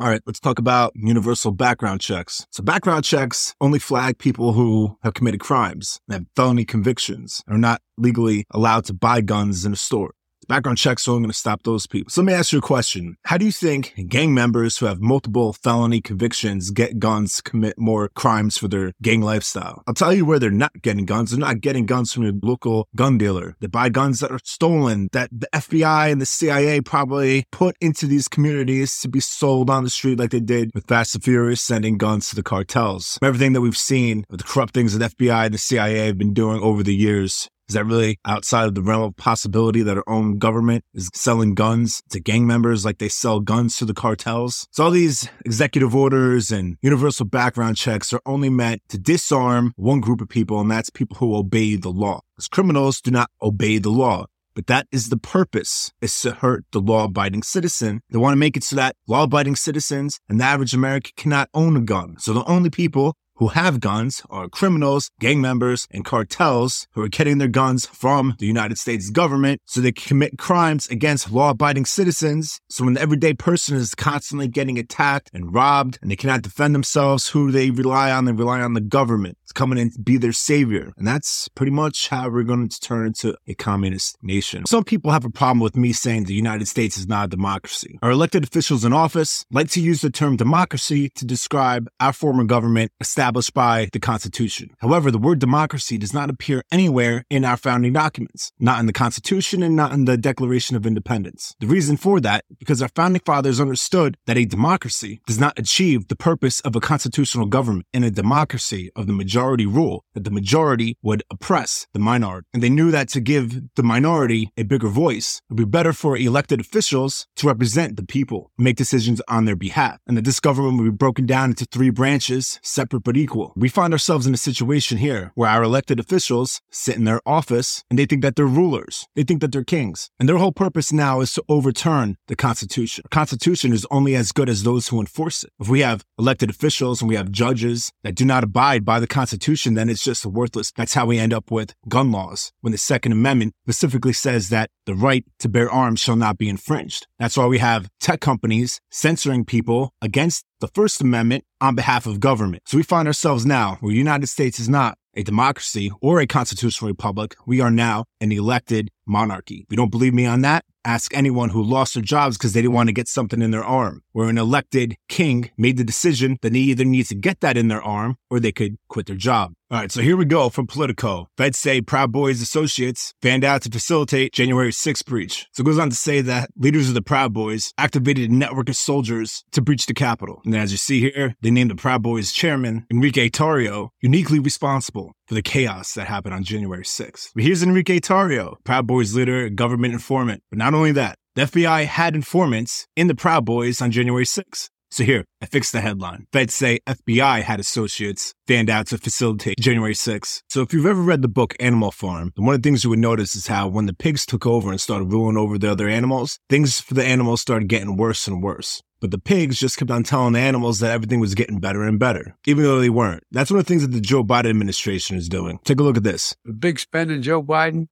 All right, let's talk about universal background checks. So, background checks only flag people who have committed crimes, and have felony convictions, and are not legally allowed to buy guns in a store. Background checks so I'm going to stop those people. So let me ask you a question. How do you think gang members who have multiple felony convictions get guns, commit more crimes for their gang lifestyle? I'll tell you where they're not getting guns. They're not getting guns from your local gun dealer. They buy guns that are stolen, that the FBI and the CIA probably put into these communities to be sold on the street like they did with Fast and Furious, sending guns to the cartels. Everything that we've seen with the corrupt things that FBI and the CIA have been doing over the years is that really outside of the realm of possibility that our own government is selling guns to gang members like they sell guns to the cartels? So all these executive orders and universal background checks are only meant to disarm one group of people, and that's people who obey the law. Because criminals do not obey the law. But that is the purpose, is to hurt the law-abiding citizen. They want to make it so that law-abiding citizens and the average American cannot own a gun. So the only people who have guns are criminals, gang members, and cartels who are getting their guns from the United States government so they can commit crimes against law abiding citizens. So when the everyday person is constantly getting attacked and robbed and they cannot defend themselves, who do they rely on? They rely on the government to come in and be their savior. And that's pretty much how we're going to turn into a communist nation. Some people have a problem with me saying the United States is not a democracy. Our elected officials in office like to use the term democracy to describe our former government established established by the Constitution. However, the word democracy does not appear anywhere in our founding documents, not in the Constitution and not in the Declaration of Independence. The reason for that, because our founding fathers understood that a democracy does not achieve the purpose of a constitutional government in a democracy of the majority rule, that the majority would oppress the minority. And they knew that to give the minority a bigger voice, it would be better for elected officials to represent the people, make decisions on their behalf, and that this government would be broken down into three branches, separate but equal. We find ourselves in a situation here where our elected officials sit in their office and they think that they're rulers. They think that they're kings. And their whole purpose now is to overturn the Constitution. The Constitution is only as good as those who enforce it. If we have elected officials and we have judges that do not abide by the Constitution, then it's just worthless. That's how we end up with gun laws when the Second Amendment specifically says that the right to bear arms shall not be infringed. That's why we have tech companies censoring people against the First Amendment on behalf of government. So we find ourselves now where the United States is not a democracy or a constitutional republic. We are now an elected monarchy. If you don't believe me on that, ask anyone who lost their jobs because they didn't want to get something in their arm, where an elected king made the decision that they either need to get that in their arm or they could quit their job. All right, so here we go from Politico. Feds say Proud Boys associates fanned out to facilitate January 6th breach. So it goes on to say that leaders of the Proud Boys activated a network of soldiers to breach the Capitol. And as you see here, they named the Proud Boys chairman, Enrique Tarrio, uniquely responsible for the chaos that happened on January 6th. But here's Enrique Tarrio, Proud Boys leader, government informant. But not only that, the FBI had informants in the Proud Boys on January 6th. So here, I fixed the headline. Feds say FBI had associates fanned out to facilitate January 6th. So if you've ever read the book Animal Farm, one of the things you would notice is how when the pigs took over and started ruling over the other animals, things for the animals started getting worse and worse. But the pigs just kept on telling the animals that everything was getting better and better, even though they weren't. That's one of the things that the Joe Biden administration is doing. Take a look at this. The big spending Joe Biden.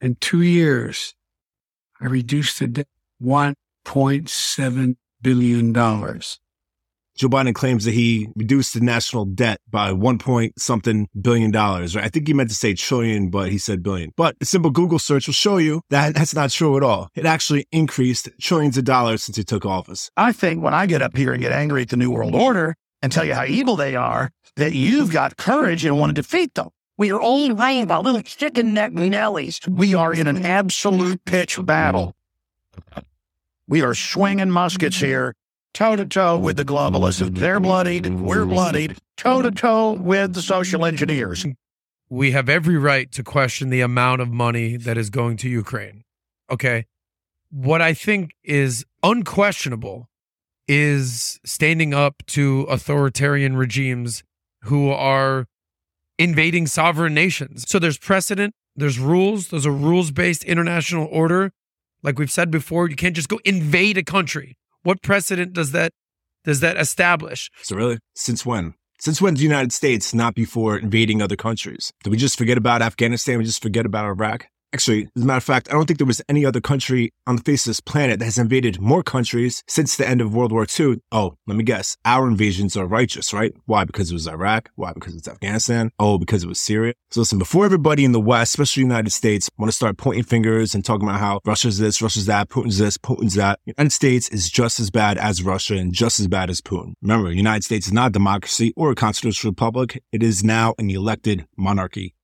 In two years, I reduced the debt $1.7 billion. dollars, Joe Biden claims that he reduced the national debt by one point something billion dollars. Right? I think he meant to say trillion, but he said billion. But a simple Google search will show you that that's not true at all. It actually increased trillions of dollars since he took office. I think when I get up here and get angry at the New World Order and tell you how evil they are, that you've got courage and want to defeat them. We are only lying about little chicken neck Nellies. We are in an absolute pitch battle. We are swinging muskets here, toe to toe with the globalists. They're bloodied, we're bloodied, toe to toe with the social engineers. We have every right to question the amount of money that is going to Ukraine. Okay. What I think is unquestionable is standing up to authoritarian regimes who are invading sovereign nations. So there's precedent, there's rules, there's a rules based international order. Like we've said before, you can't just go invade a country. What precedent does that does that establish? So really, since when? Since when the United States not before invading other countries? Did we just forget about Afghanistan? We just forget about Iraq? Actually, as a matter of fact, I don't think there was any other country on the face of this planet that has invaded more countries since the end of World War II. Oh, let me guess. Our invasions are righteous, right? Why? Because it was Iraq. Why? Because it's Afghanistan. Oh, because it was Syria. So listen, before everybody in the West, especially the United States, want to start pointing fingers and talking about how Russia's this, Russia's that, Putin's this, Putin's that, the United States is just as bad as Russia and just as bad as Putin. Remember, the United States is not a democracy or a constitutional republic. It is now an elected monarchy.